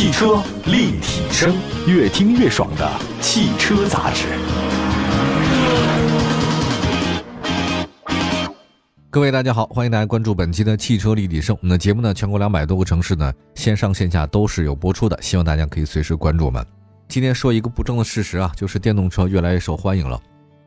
汽车立体声，越听越爽的汽车杂志。各位大家好，欢迎大家关注本期的汽车立体声。我们的节目呢，全国两百多个城市呢，线上线下都是有播出的，希望大家可以随时关注我们。今天说一个不争的事实啊，就是电动车越来越受欢迎了。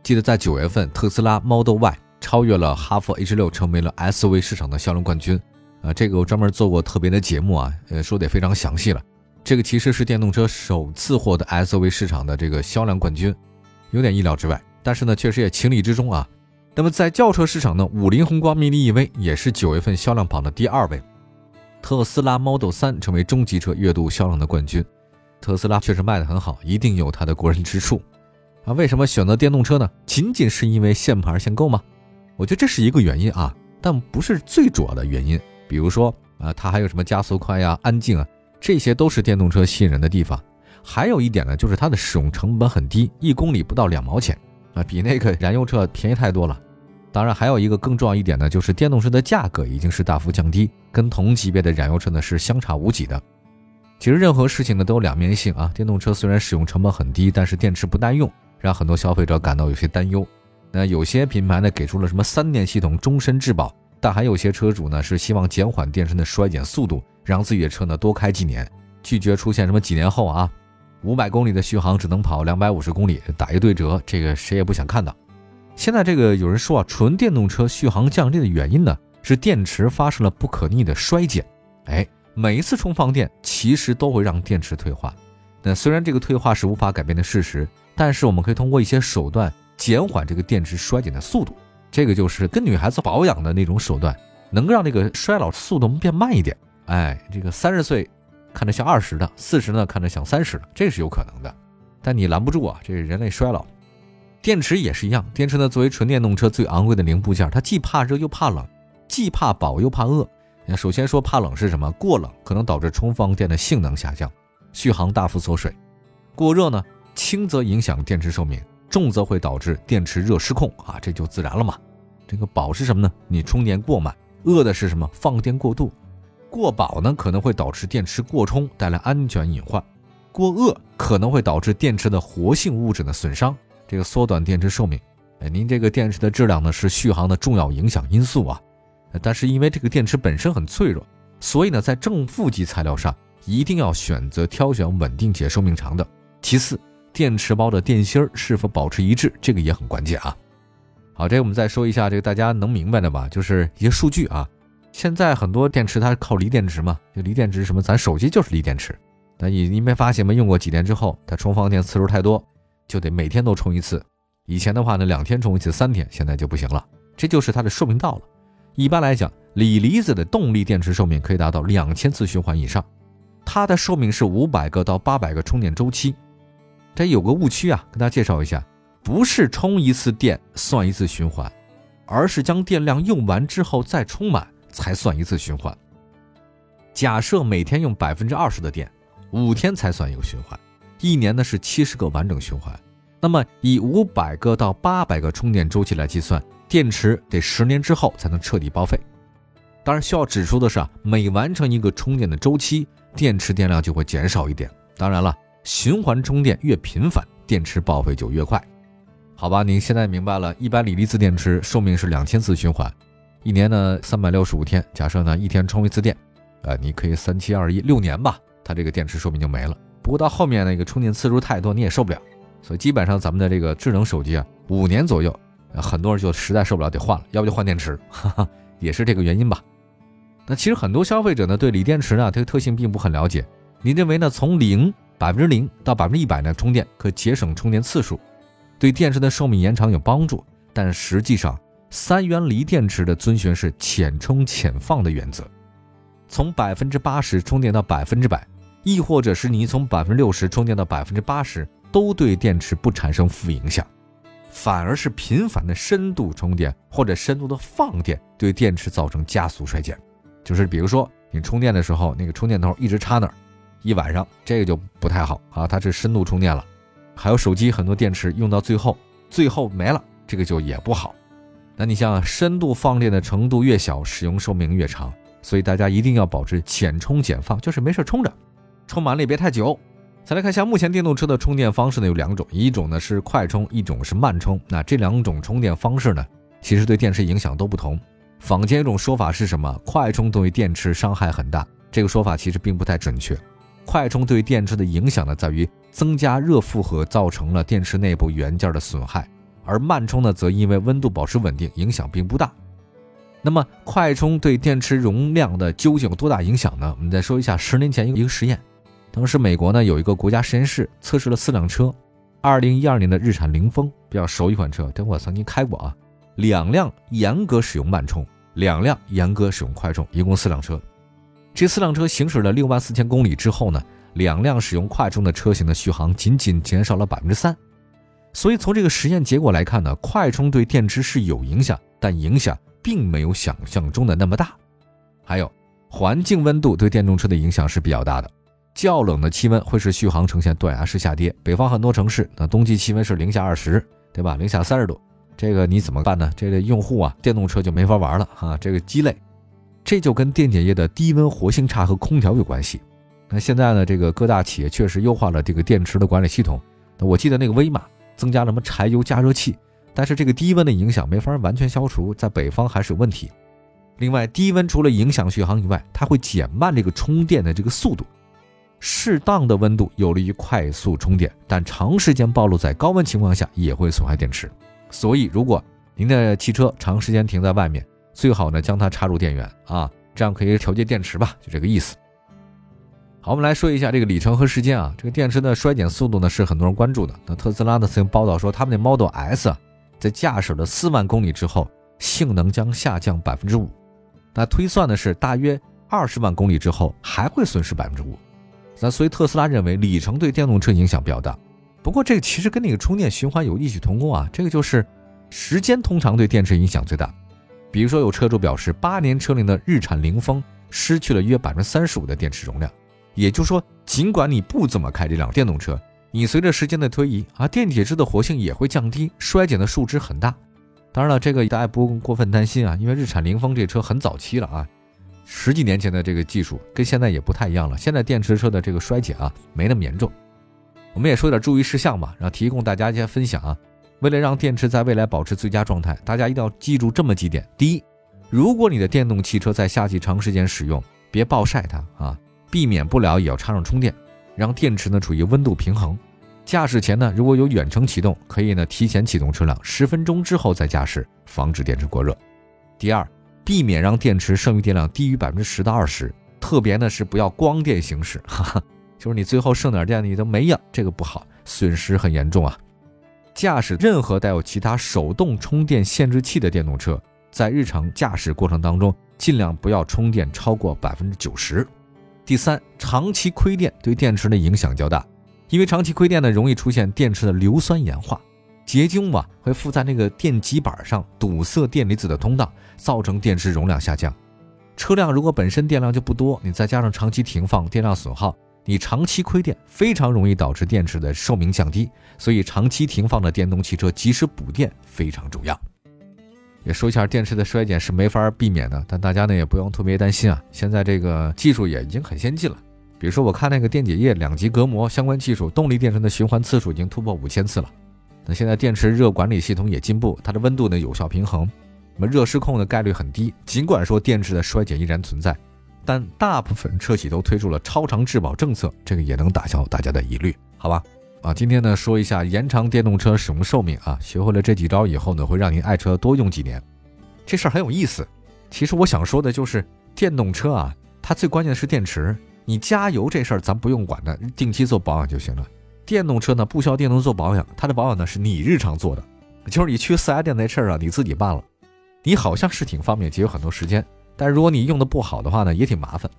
记得在九月份，特斯拉 Model Y 超越了哈弗 H 六，成为了 SUV 市场的销量冠军。啊，这个我专门做过特别的节目啊，呃，说的也非常详细了。这个其实是电动车首次获得 SUV 市场的这个销量冠军，有点意料之外，但是呢，确实也情理之中啊。那么在轿车市场呢，五菱宏光 mini EV 也是九月份销量榜的第二位，特斯拉 Model 3成为中级车月度销量的冠军。特斯拉确实卖得很好，一定有它的过人之处啊！为什么选择电动车呢？仅仅是因为限牌限购吗？我觉得这是一个原因啊，但不是最主要的原因。比如说啊，它还有什么加速快呀、安静啊，这些都是电动车吸引人的地方。还有一点呢，就是它的使用成本很低，一公里不到两毛钱啊，比那个燃油车便宜太多了。当然，还有一个更重要一点呢，就是电动车的价格已经是大幅降低，跟同级别的燃油车呢是相差无几的。其实任何事情呢都有两面性啊。电动车虽然使用成本很低，但是电池不耐用，让很多消费者感到有些担忧。那有些品牌呢给出了什么三电系统终身质保，但还有些车主呢是希望减缓电池的衰减速度，让自己的车呢多开几年，拒绝出现什么几年后啊五百公里的续航只能跑两百五十公里，打一对折，这个谁也不想看到。现在这个有人说啊，纯电动车续航降低的原因呢是电池发生了不可逆的衰减，哎。每一次充放电，其实都会让电池退化。那虽然这个退化是无法改变的事实，但是我们可以通过一些手段减缓这个电池衰减的速度。这个就是跟女孩子保养的那种手段，能够让这个衰老速度变慢一点。哎，这个三十岁看着像二十的，四十呢看着像三十的，这是有可能的。但你拦不住啊，这是人类衰老。电池也是一样，电池呢作为纯电动车最昂贵的零部件，它既怕热又怕冷，既怕饱又怕饿。首先说怕冷是什么？过冷可能导致充放电的性能下降，续航大幅缩水；过热呢，轻则影响电池寿命，重则会导致电池热失控啊，这就自燃了嘛。这个饱是什么呢？你充电过慢；饿的是什么？放电过度。过饱呢，可能会导致电池过充，带来安全隐患；过饿可能会导致电池的活性物质的损伤，这个缩短电池寿命。哎，您这个电池的质量呢，是续航的重要影响因素啊。但是因为这个电池本身很脆弱，所以呢，在正负极材料上一定要选择挑选稳定且寿命长的。其次，电池包的电芯儿是否保持一致，这个也很关键啊。好，这我们再说一下这个大家能明白的吧，就是一些数据啊。现在很多电池它靠锂电池嘛，就锂电池什么，咱手机就是锂电池。那你你没发现吗？用过几年之后，它充放电次数太多，就得每天都充一次。以前的话呢，两天充一次，三天，现在就不行了。这就是它的寿命到了。一般来讲，锂离子的动力电池寿命可以达到两千次循环以上，它的寿命是五百个到八百个充电周期。这有个误区啊，跟大家介绍一下，不是充一次电算一次循环，而是将电量用完之后再充满才算一次循环。假设每天用百分之二十的电，五天才算一个循环，一年呢是七十个完整循环。那么以五百个到八百个充电周期来计算。电池得十年之后才能彻底报废。当然，需要指出的是啊，每完成一个充电的周期，电池电量就会减少一点。当然了，循环充电越频繁，电池报废就越快。好吧，您现在明白了。一般锂离子电池寿命是两千次循环，一年呢三百六十五天。假设呢一天充一次电，呃，你可以三七二一六年吧，它这个电池寿命就没了。不过到后面那个充电次数太多，你也受不了。所以基本上咱们的这个智能手机啊，五年左右。很多人就实在受不了，得换了，要不就换电池，哈哈，也是这个原因吧。那其实很多消费者呢，对锂电池呢，它的特性并不很了解。你认为呢？从零百分之零到百分之一百呢，充电可节省充电次数，对电池的寿命延长有帮助。但实际上，三元锂电池的遵循是浅充浅放的原则，从百分之八十充电到百分之百，亦或者是你从百分之六十充电到百分之八十，都对电池不产生负影响。反而是频繁的深度充电或者深度的放电，对电池造成加速衰减。就是比如说你充电的时候，那个充电头一直插那儿，一晚上，这个就不太好啊。它是深度充电了。还有手机很多电池用到最后，最后没了，这个就也不好。那你像深度放电的程度越小，使用寿命越长。所以大家一定要保持浅充浅放，就是没事充着。充满了也别太久。再来看一下，目前电动车的充电方式呢有两种，一种呢是快充，一种是慢充。那这两种充电方式呢，其实对电池影响都不同。坊间一种说法是什么？快充对电池伤害很大，这个说法其实并不太准确。快充对电池的影响呢，在于增加热负荷，造成了电池内部元件的损害；而慢充呢，则因为温度保持稳定，影响并不大。那么，快充对电池容量的究竟有多大影响呢？我们再说一下十年前一个实验。当时美国呢有一个国家实验室测试了四辆车，二零一二年的日产凌风比较熟一款车，这我曾经开过啊。两辆严格使用慢充，两辆严格使用快充，一共四辆车。这四辆车行驶了六万四千公里之后呢，两辆使用快充的车型的续航仅仅减少了百分之三。所以从这个实验结果来看呢，快充对电池是有影响，但影响并没有想象中的那么大。还有环境温度对电动车的影响是比较大的。较冷的气温会使续航呈现断崖式下跌。北方很多城市，那冬季气温是零下二十，对吧？零下三十度，这个你怎么办呢？这个用户啊，电动车就没法玩了哈，这个鸡肋。这就跟电解液的低温活性差和空调有关系。那现在呢，这个各大企业确实优化了这个电池的管理系统。我记得那个威马增加了什么柴油加热器，但是这个低温的影响没法完全消除，在北方还是有问题。另外，低温除了影响续航以外，它会减慢这个充电的这个速度。适当的温度有利于快速充电，但长时间暴露在高温情况下也会损害电池。所以，如果您的汽车长时间停在外面，最好呢将它插入电源啊，这样可以调节电池吧，就这个意思。好，我们来说一下这个里程和时间啊，这个电池的衰减速度呢是很多人关注的。那特斯拉呢曾经报道说，他们的 Model S 在驾驶了四万公里之后，性能将下降百分之五。那推算的是大约二十万公里之后还会损失百分之五。那所以特斯拉认为里程对电动车影响比较大，不过这个其实跟那个充电循环有异曲同工啊。这个就是时间通常对电池影响最大。比如说有车主表示，八年车龄的日产凌风失去了约百分之三十五的电池容量。也就是说，尽管你不怎么开这辆电动车，你随着时间的推移啊，电解质的活性也会降低，衰减的数值很大。当然了，这个大家不用过分担心啊，因为日产凌风这车很早期了啊。十几年前的这个技术跟现在也不太一样了。现在电池车的这个衰减啊，没那么严重。我们也说点注意事项吧，然后提供大家一些分享啊。为了让电池在未来保持最佳状态，大家一定要记住这么几点：第一，如果你的电动汽车在夏季长时间使用，别暴晒它啊，避免不了也要插上充电，让电池呢处于温度平衡。驾驶前呢，如果有远程启动，可以呢提前启动车辆，十分钟之后再驾驶，防止电池过热。第二。避免让电池剩余电量低于百分之十到二十，特别呢是不要光电行驶，哈哈，就是你最后剩点电你都没了，这个不好，损失很严重啊。驾驶任何带有其他手动充电限制器的电动车，在日常驾驶过程当中，尽量不要充电超过百分之九十。第三，长期亏电对电池的影响较大，因为长期亏电呢，容易出现电池的硫酸盐化。结晶物啊会附在那个电极板上，堵塞电离子的通道，造成电池容量下降。车辆如果本身电量就不多，你再加上长期停放，电量损耗，你长期亏电，非常容易导致电池的寿命降低。所以长期停放的电动汽车及时补电非常重要。也说一下，电池的衰减是没法避免的，但大家呢也不用特别担心啊。现在这个技术也已经很先进了，比如说我看那个电解液两级隔膜相关技术，动力电池的循环次数已经突破五千次了。那现在电池热管理系统也进步，它的温度呢有效平衡，那么热失控的概率很低。尽管说电池的衰减依然存在，但大部分车企都推出了超长质保政策，这个也能打消大家的疑虑，好吧？啊，今天呢说一下延长电动车使用寿命啊，学会了这几招以后呢，会让您爱车多用几年。这事儿很有意思。其实我想说的就是电动车啊，它最关键的是电池，你加油这事儿咱不用管的，定期做保养就行了。电动车呢不需要电动做保养，它的保养呢是你日常做的，就是你去四 S 店那事儿啊，你自己办了。你好像是挺方便，节约很多时间，但是如果你用的不好的话呢，也挺麻烦。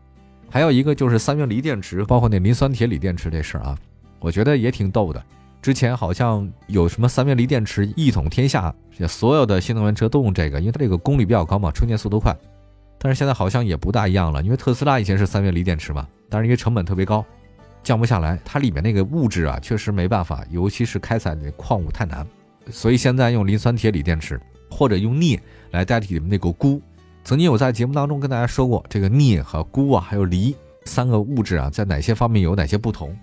还有一个就是三元锂电池，包括那磷酸铁锂电池这事儿啊，我觉得也挺逗的。之前好像有什么三元锂电池一统天下，所有的新能源车都用这个，因为它这个功率比较高嘛，充电速度快。但是现在好像也不大一样了，因为特斯拉以前是三元锂电池嘛，但是因为成本特别高。降不下来，它里面那个物质啊，确实没办法，尤其是开采的矿物太难，所以现在用磷酸铁锂电池或者用镍来代替那个钴。曾经有在节目当中跟大家说过，这个镍和钴啊，还有锂，三个物质啊在哪些方面有哪些不同，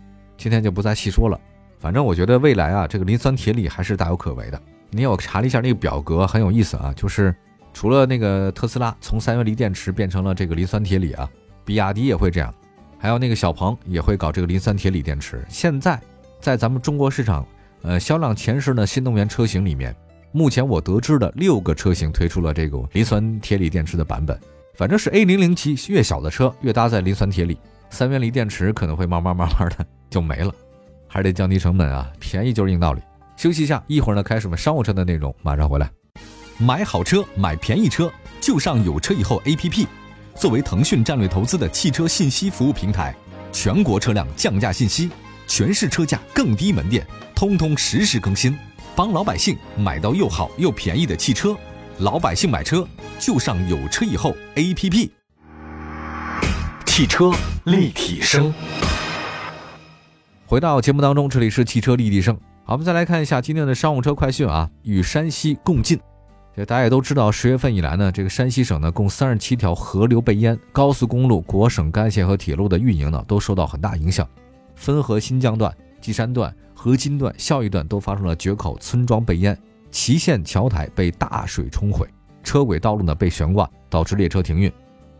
今天就不再细说了。反正我觉得未来啊，这个磷酸铁锂还是大有可为的。你我查了一下那个表格，很有意思啊，就是除了那个特斯拉从三元锂电池变成了这个磷酸铁锂啊，比亚迪也会这样，还有那个小鹏也会搞这个磷酸铁锂电池。现在在咱们中国市场，呃，销量前十的新能源车型里面，目前我得知的六个车型推出了这个磷酸铁锂电池的版本。反正是 A 零零七越小的车越搭载磷酸铁锂，三元锂电池可能会慢慢慢慢的就没了。还得降低成本啊，便宜就是硬道理。休息一下，一会儿呢开始我们商务车的内容，马上回来。买好车，买便宜车，就上有车以后 APP。作为腾讯战略投资的汽车信息服务平台，全国车辆降价信息、全市车价更低门店，通通实时更新，帮老百姓买到又好又便宜的汽车。老百姓买车就上有车以后 APP。汽车立体声。回到节目当中，这里是汽车立体声。好，我们再来看一下今天的商务车快讯啊。与山西共进，这大家也都知道，十月份以来呢，这个山西省呢共三十七条河流被淹，高速公路、国省干线和铁路的运营呢都受到很大影响。汾河新疆段、稷山段、河津段、孝义段都发生了决口，村庄被淹，祁县桥台被大水冲毁，车轨道路呢被悬挂，导致列车停运。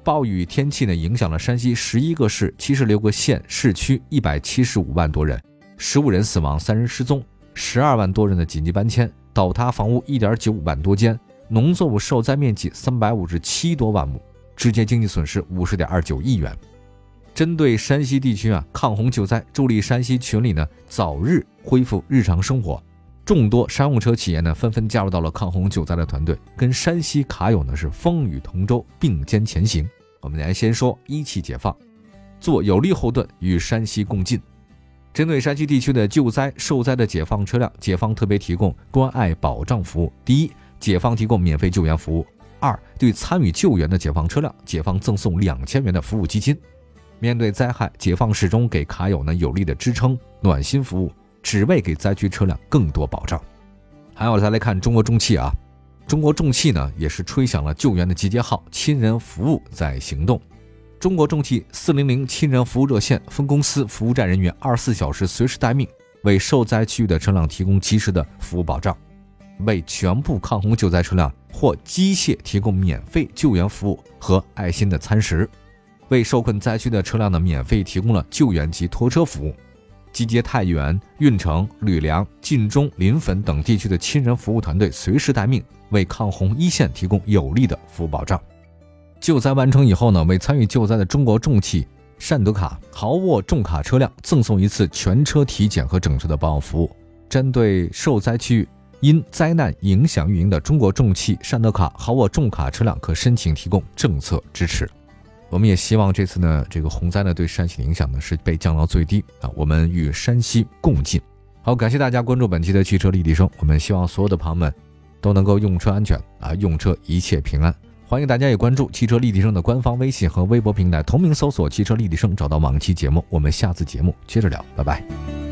暴雨天气呢，影响了山西十一个市、七十六个县市区，一百七十五万多人，十五人死亡，三人失踪，十二万多人的紧急搬迁，倒塌房屋一点九五万多间，农作物受灾面积三百五十七多万亩，直接经济损失五十点二九亿元。针对山西地区啊抗洪救灾，助力山西群里呢早日恢复日常生活，众多商务车企业呢纷纷加入到了抗洪救灾的团队，跟山西卡友呢是风雨同舟，并肩前行。我们来先说一汽解放，做有力后盾，与山西共进。针对山西地区的救灾受灾的解放车辆，解放特别提供关爱保障服务。第一，解放提供免费救援服务；二，对参与救援的解放车辆，解放赠送两千元的服务基金。面对灾害，解放始终给卡友呢有力的支撑、暖心服务，只为给灾区车辆更多保障。还有，再来看中国重汽啊。中国重汽呢，也是吹响了救援的集结号，亲人服务在行动。中国重汽四零零亲人服务热线分公司服务站人员二十四小时随时待命，为受灾区域的车辆提供及时的服务保障，为全部抗洪救灾车辆或机械提供免费救援服务和爱心的餐食，为受困灾区的车辆呢免费提供了救援及拖车服务。集结太原、运城、吕梁、晋中、临汾等地区的亲人服务团队，随时待命，为抗洪一线提供有力的服务保障。救灾完成以后呢，为参与救灾的中国重汽善德卡豪沃重卡车辆赠送一次全车体检和整车的保养服务。针对受灾区域因灾难影响运营的中国重汽善德卡豪沃重卡车辆，可申请提供政策支持。我们也希望这次呢，这个洪灾呢对山西的影响呢是被降到最低啊！我们与山西共进。好，感谢大家关注本期的汽车立体声。我们希望所有的朋友们都能够用车安全啊，用车一切平安。欢迎大家也关注汽车立体声的官方微信和微博平台，同名搜索“汽车立体声”，找到往期节目。我们下次节目接着聊，拜拜。